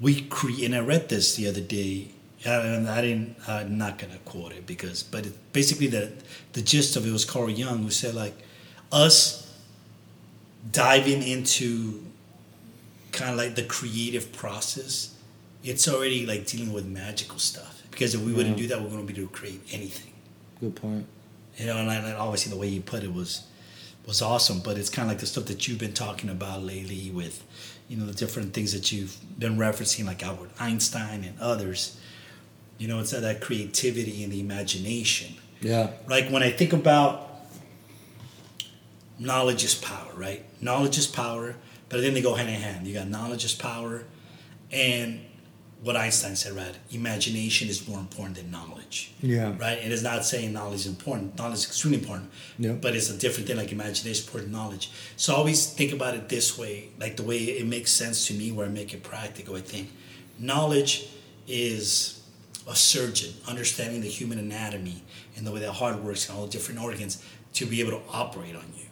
[SPEAKER 2] we create, and I read this the other day, and I didn't, I'm not gonna quote it because, but it, basically the the gist of it was Carl Jung who said like, us diving into kind of like the creative process, it's already like dealing with magical stuff. Because if we wouldn't do that, we wouldn't be able to create anything.
[SPEAKER 1] Good point.
[SPEAKER 2] You know, and, I, and obviously the way you put it was was awesome. But it's kind of like the stuff that you've been talking about lately with, you know, the different things that you've been referencing, like Albert Einstein and others. You know, it's that, that creativity and the imagination.
[SPEAKER 1] Yeah.
[SPEAKER 2] Like when I think about knowledge is power, right? Knowledge is power, but then they go hand in hand. You got knowledge is power, and what Einstein said, right? Imagination is more important than knowledge.
[SPEAKER 1] Yeah.
[SPEAKER 2] Right? And it's not saying knowledge is important. Knowledge is extremely important.
[SPEAKER 1] Yeah.
[SPEAKER 2] But it's a different thing, like imagination is important knowledge. So always think about it this way, like the way it makes sense to me, where I make it practical, I think. Knowledge is a surgeon, understanding the human anatomy and the way the heart works and all the different organs to be able to operate on you.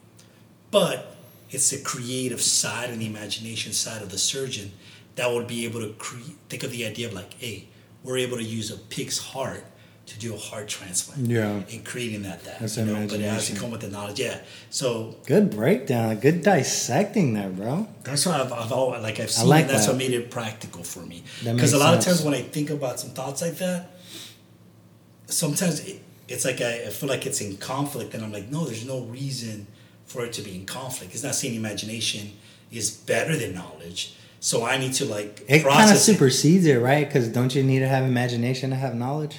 [SPEAKER 2] But it's the creative side and the imagination side of the surgeon that would be able to cre- think of the idea of like, hey, we're able to use a pig's heart to do a heart transplant.
[SPEAKER 1] Yeah.
[SPEAKER 2] And creating that, that
[SPEAKER 1] That's
[SPEAKER 2] you know, but it has to come with the knowledge. Yeah. So
[SPEAKER 1] Good breakdown. Good dissecting there, bro.
[SPEAKER 2] that's why I've, I've always, like I've seen
[SPEAKER 1] like.
[SPEAKER 2] That's
[SPEAKER 1] that.
[SPEAKER 2] what made it practical for me. Because a lot of times when I think about some thoughts like that, sometimes it, it's like I, I feel like it's in conflict, and I'm like, no, there's no reason for it to be in conflict. It's not saying imagination is better than knowledge. So I need to like
[SPEAKER 1] It kind of
[SPEAKER 2] process it.
[SPEAKER 1] supersedes it, right? Because don't you need to have imagination to have knowledge?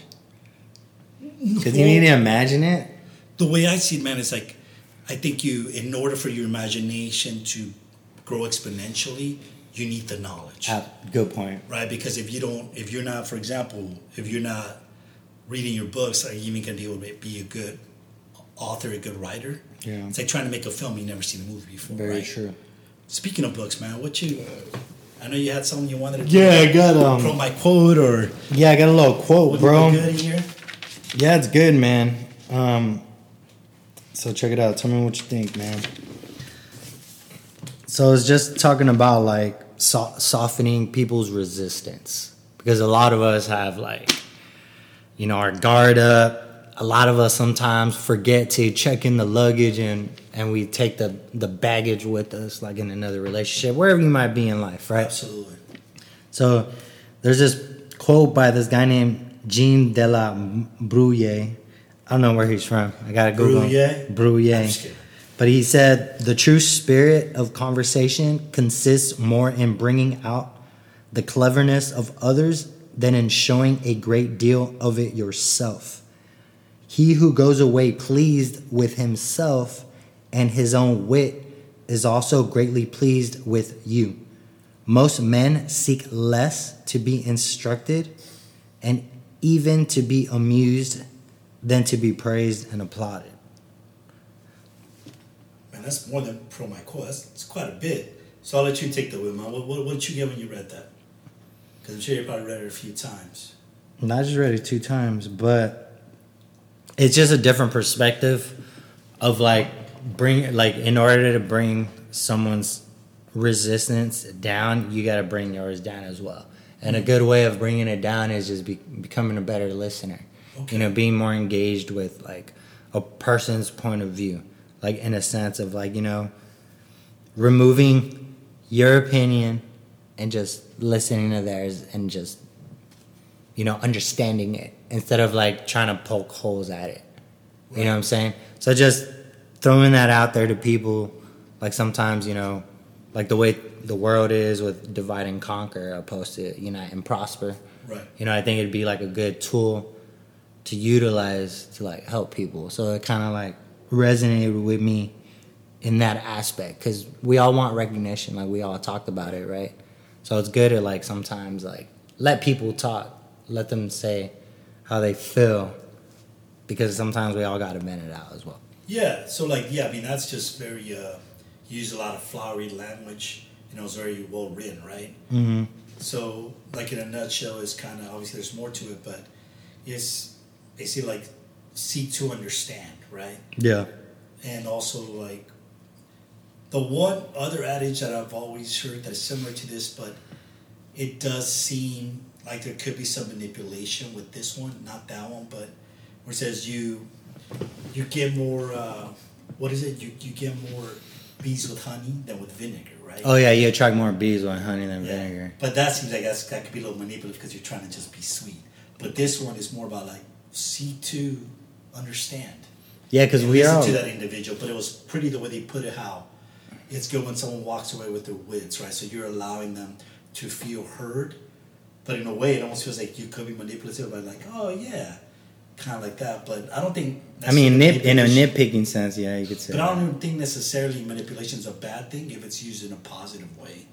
[SPEAKER 1] Because you need to imagine it.
[SPEAKER 2] the way I see it, man, is like I think you, in order for your imagination to grow exponentially, you need the knowledge.
[SPEAKER 1] Ah, good point.
[SPEAKER 2] right? Because if you don't, if you're not, for example, if you're not reading your books, are you even going to be able to be a good author, a good writer?
[SPEAKER 1] Yeah.
[SPEAKER 2] It's like trying to make a film you never seen a movie before,
[SPEAKER 1] Very
[SPEAKER 2] right?
[SPEAKER 1] true.
[SPEAKER 2] Speaking of books, man, what you? I know you had something you wanted to
[SPEAKER 1] Yeah, I got um.
[SPEAKER 2] my quote or
[SPEAKER 1] Yeah, I got a little quote, bro.
[SPEAKER 2] good here.
[SPEAKER 1] Yeah, it's good, man. Um, so check it out. Tell me what you think, man. So it's just talking about like so- softening people's resistance because a lot of us have like, you know, our guard up. A lot of us sometimes forget to check in the luggage and and we take the the baggage with us, like in another relationship, wherever you might be in life, right?
[SPEAKER 2] Absolutely.
[SPEAKER 1] So there's this quote by this guy named Jean de la Bruyere. I don't know where he's from. I gotta Google.
[SPEAKER 2] Bruyere?
[SPEAKER 1] Bruyere. But he said the true spirit of conversation consists more in bringing out the cleverness of others than in showing a great deal of it yourself. He who goes away pleased with himself and his own wit is also greatly pleased with you. Most men seek less to be instructed and even to be amused than to be praised and applauded.
[SPEAKER 2] Man, that's more than Probe My Quote. That's, that's quite a bit. So I'll let you take the wheel, man. What, what, what did you get when you read that? Because I'm sure you probably read it a few times.
[SPEAKER 1] I just read it two times, but it's just a different perspective of like bring like in order to bring someone's resistance down, you got to bring yours down as well. And a good way of bringing it down is just be, becoming a better listener.
[SPEAKER 2] Okay.
[SPEAKER 1] You know, being more engaged with like a person's point of view, like in a sense of like you know, removing your opinion and just listening to theirs and just you know, understanding it instead of like trying to poke holes at it. You know what I'm saying? So just throwing that out there to people, like sometimes, you know, like the way the world is with divide and conquer opposed to unite and prosper.
[SPEAKER 2] Right.
[SPEAKER 1] You know, I think it'd be like a good tool to utilize to like help people. So it kind of like resonated with me in that aspect because we all want recognition, like we all talked about it, right? So it's good to like sometimes like let people talk, let them say how they feel, because sometimes we all got to vent it out as well.
[SPEAKER 2] Yeah, so like yeah, I mean that's just very uh use a lot of flowery language, you know, it's very well written, right?
[SPEAKER 1] Mm-hmm.
[SPEAKER 2] So like in a nutshell is kinda obviously there's more to it, but it's basically like seek to understand, right?
[SPEAKER 1] Yeah.
[SPEAKER 2] And also like the one other adage that I've always heard that's similar to this, but it does seem like there could be some manipulation with this one, not that one, but where it says you you get more uh, what is it? You you get more bees with honey than with vinegar, right?
[SPEAKER 1] Oh yeah, you attract more bees with honey than
[SPEAKER 2] Yeah.
[SPEAKER 1] vinegar.
[SPEAKER 2] But that seems like that's, that could be a little manipulative because you're trying to just be sweet. But this one is more about like seek to understand.
[SPEAKER 1] Yeah, because we
[SPEAKER 2] listen
[SPEAKER 1] are.
[SPEAKER 2] to that individual. But it was pretty the way they put it. How it's good when someone walks away with their wits, right? So you're allowing them to feel heard, but in a way, it almost feels like you could be manipulative by like, oh yeah, kind of like that. But I don't think.
[SPEAKER 1] I mean, nip in a nitpicking sense, yeah, you could say.
[SPEAKER 2] But I don't even think necessarily manipulation is a bad thing if it's used in a positive way,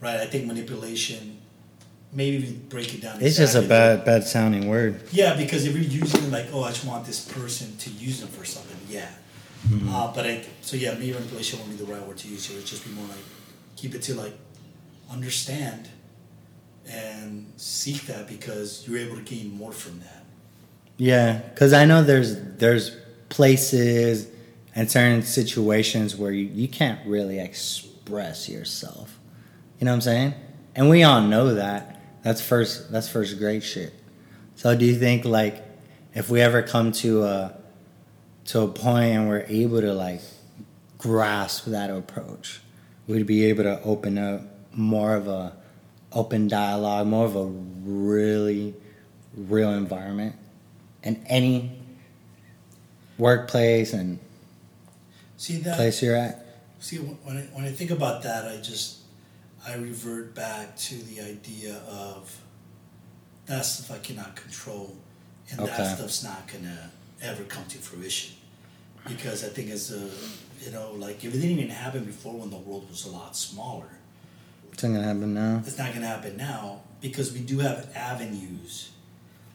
[SPEAKER 2] right? I think manipulation. Maybe we break it down.
[SPEAKER 1] It's just a bad, bad sounding word.
[SPEAKER 2] Yeah, because if you're using like, oh, I just want this person to use them for something, yeah.
[SPEAKER 1] Mm-hmm.
[SPEAKER 2] Uh, but I, so yeah, maybe manipulation won't be the right word to use here. It's just be more like, keep it to like, understand, and seek that because you're able to gain more from that.
[SPEAKER 1] Yeah, because I know there's there's places and certain situations where you, you can't really express yourself. You know what I'm saying? And we all know that. That's first that's first grade shit. So do you think like if we ever come to a to a point and we're able to like grasp that approach, we'd be able to open up more of a open dialogue, more of a really real environment in any workplace and
[SPEAKER 2] See that?
[SPEAKER 1] place you're at.
[SPEAKER 2] See, when I, when I think about that, I just I revert back to the idea of that stuff I cannot control, and
[SPEAKER 1] Okay.
[SPEAKER 2] that stuff's not gonna ever come to fruition, because I think as a you know like if it didn't even happen before when the world was a lot smaller,
[SPEAKER 1] It's not gonna happen now.
[SPEAKER 2] it's not gonna happen now because we do have avenues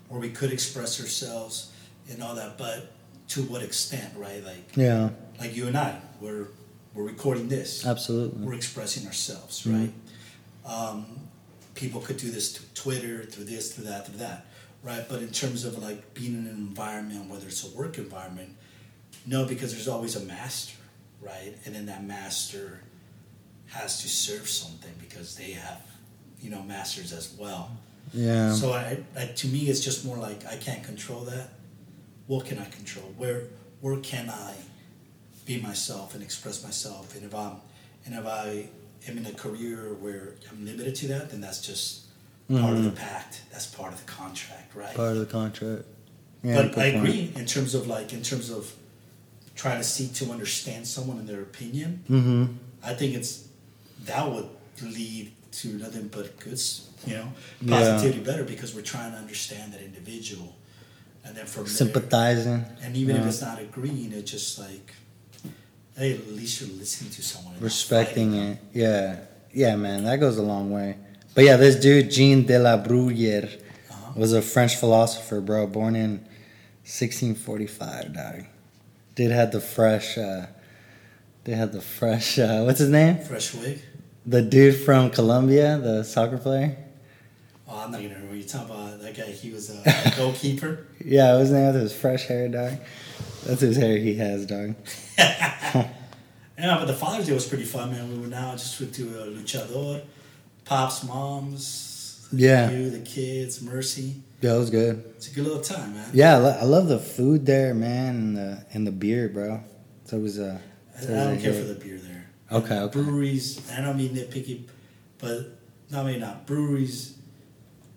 [SPEAKER 2] where we could express ourselves and all that, but to what extent, right? Like
[SPEAKER 1] Yeah,
[SPEAKER 2] like you and I, we're we're recording this
[SPEAKER 1] absolutely.
[SPEAKER 2] we're expressing ourselves, right? Um, people could do this through Twitter, through this, through that, through that, right? But in terms of like being in an environment, whether it's a work environment, no, because there's always a master, right? And then that master has to serve something because they have, you know, masters as well.
[SPEAKER 1] Yeah,
[SPEAKER 2] So I, I, to me, it's just more like I can't control that. What can I control? Where, where can I be myself and express myself? And if I'm, and if I am in a career where I'm limited to that, then that's just part of the pact. That's part of the contract, right?
[SPEAKER 1] part of the contract. Yeah,
[SPEAKER 2] but I
[SPEAKER 1] point.
[SPEAKER 2] agree in terms of like in terms of trying to seek to understand someone and their opinion.
[SPEAKER 1] Mm-hmm.
[SPEAKER 2] I think it's that would lead to nothing but good, you know,
[SPEAKER 1] Yeah.
[SPEAKER 2] positivity better because we're trying to understand that individual, and then from there,
[SPEAKER 1] Sympathizing.
[SPEAKER 2] and even if it's not agreeing, it's just like, hey, at least you're listening to someone,
[SPEAKER 1] respecting it. Yeah, yeah, man, that goes a long way. But yeah, this dude Jean de la Bruyere
[SPEAKER 2] Uh-huh.
[SPEAKER 1] was a French philosopher, bro, born in 1645. Dog, dude had the fresh. Uh, they had the fresh. Uh, what's his name?
[SPEAKER 2] Fresh wig.
[SPEAKER 1] The dude from Colombia, the soccer player.
[SPEAKER 2] Oh, I'm not gonna remember. You talking about that guy? He was a, a goalkeeper.
[SPEAKER 1] Yeah, his name with his fresh hair, dog. That's his hair he has, dog.
[SPEAKER 2] Yeah, but the Father's Day was pretty fun, man. We were now just went to a luchador, pops, moms,
[SPEAKER 1] Yeah.
[SPEAKER 2] you, the kids, Mercy.
[SPEAKER 1] Yeah, it was good.
[SPEAKER 2] It's a good little time, man.
[SPEAKER 1] Yeah, I, lo- I love the food there, man, and the and the beer, bro. So it was uh,
[SPEAKER 2] I,
[SPEAKER 1] so
[SPEAKER 2] I don't
[SPEAKER 1] a
[SPEAKER 2] care
[SPEAKER 1] hit.
[SPEAKER 2] for the beer there.
[SPEAKER 1] Okay, okay.
[SPEAKER 2] Breweries, I don't mean nitpicky, but no, I mean not breweries.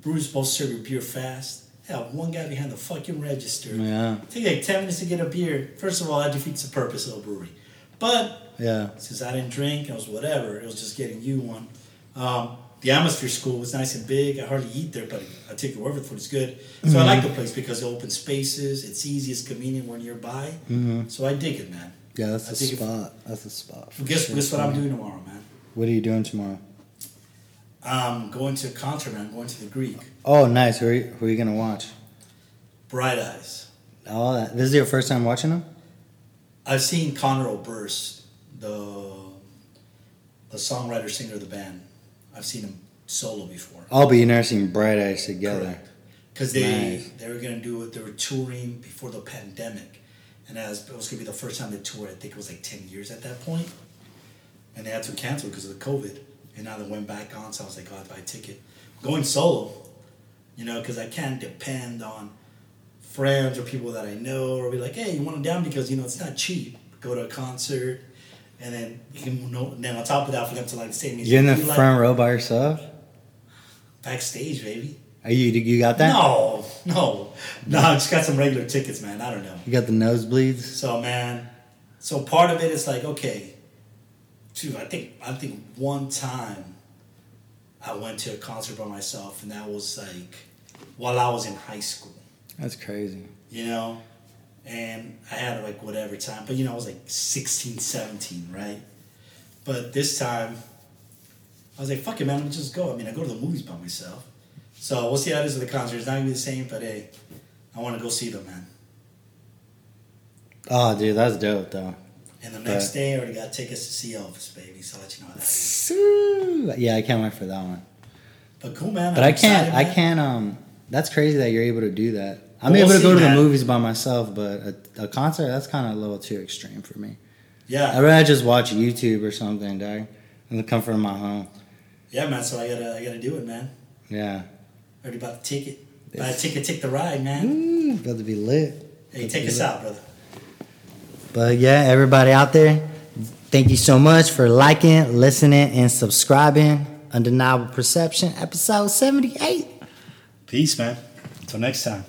[SPEAKER 2] Breweries supposed to serve your beer fast. Have one guy behind the fucking register.
[SPEAKER 1] Yeah,
[SPEAKER 2] Take like ten minutes to get a beer. First of all, that defeats the purpose of a brewery. But
[SPEAKER 1] yeah,
[SPEAKER 2] since I didn't drink, it was whatever. It was just getting you one. Um, the atmosphere school was nice and big. I hardly eat there, but I take your word for it. It's good. So I like the place because of open spaces. It's easy. It's convenient. We're nearby.
[SPEAKER 1] hmm
[SPEAKER 2] So I dig it, man.
[SPEAKER 1] Yeah. That's
[SPEAKER 2] I
[SPEAKER 1] the
[SPEAKER 2] think if-
[SPEAKER 1] spot. That's a spot.
[SPEAKER 2] Guess,
[SPEAKER 1] sure.
[SPEAKER 2] guess what I'm doing tomorrow, man.
[SPEAKER 1] What are you doing tomorrow?
[SPEAKER 2] I'm going to a concert, man. I'm going to the Greek.
[SPEAKER 1] Oh, nice. Who are you, who are you gonna watch?
[SPEAKER 2] Bright Eyes.
[SPEAKER 1] Oh, that, this is your first time watching them?
[SPEAKER 2] I've seen Conor Oberst, the the songwriter singer of the band. I've seen him solo before.
[SPEAKER 1] Oh, but you never seen Bright Eyes together.
[SPEAKER 2] Because they
[SPEAKER 1] Nice.
[SPEAKER 2] they were gonna do it. They were touring before the pandemic, and as it was gonna be the first time they toured. I think it was like ten years at that point, and they had to cancel because of the COVID. And now they went back on, so I was like, oh, I have to buy a ticket. Going solo, you know, because I can't depend on friends or people that I know, or be like, hey, you want them down because you know it's not cheap. Go to a concert, and then you can know. Then on top of that, for them to like say
[SPEAKER 1] You're in the
[SPEAKER 2] you like-
[SPEAKER 1] front row by yourself.
[SPEAKER 2] backstage, baby.
[SPEAKER 1] Are you you got that?
[SPEAKER 2] No, no, no. I just got some regular tickets, man. I don't know.
[SPEAKER 1] You got the nosebleeds.
[SPEAKER 2] So man, so part of it is like okay, too. I think I think one time I went to a concert by myself, and that was like while I was in high school.
[SPEAKER 1] That's crazy.
[SPEAKER 2] You know, and I had like whatever time, but you know I was like 16, 17, right? But this time, I was like, fuck it, man. Let me just go. I mean, I go to the movies by myself. So we'll see how it is with the concert. It's not gonna be the same, but hey, I want to go see them, man.
[SPEAKER 1] Oh, dude, that's dope though.
[SPEAKER 2] And the next day, I already got tickets to see Elvis, baby. So I'll let you know how that is.
[SPEAKER 1] Yeah, I can't wait for that one.
[SPEAKER 2] But cool, man.
[SPEAKER 1] But
[SPEAKER 2] I'm
[SPEAKER 1] I can't.
[SPEAKER 2] excited,
[SPEAKER 1] I can't. Um, that's crazy that you're able to do that. I'm
[SPEAKER 2] Well,
[SPEAKER 1] able to go to the movies by myself, but a, a concert that's kind of a little too extreme for me.
[SPEAKER 2] Yeah,
[SPEAKER 1] I'd rather just watch YouTube or something, dog, in the comfort of my home.
[SPEAKER 2] yeah, man. So I gotta, I gotta do it, man.
[SPEAKER 1] Yeah.
[SPEAKER 2] Already bought the ticket. Buy a ticket, take the ride, man.
[SPEAKER 1] Ooh, about to be lit.
[SPEAKER 2] Hey, take us out, brother.
[SPEAKER 1] But yeah, everybody out there, thank you so much for liking, listening, and subscribing. Undeniable Perception, episode 78.
[SPEAKER 2] Peace, man. Until next time.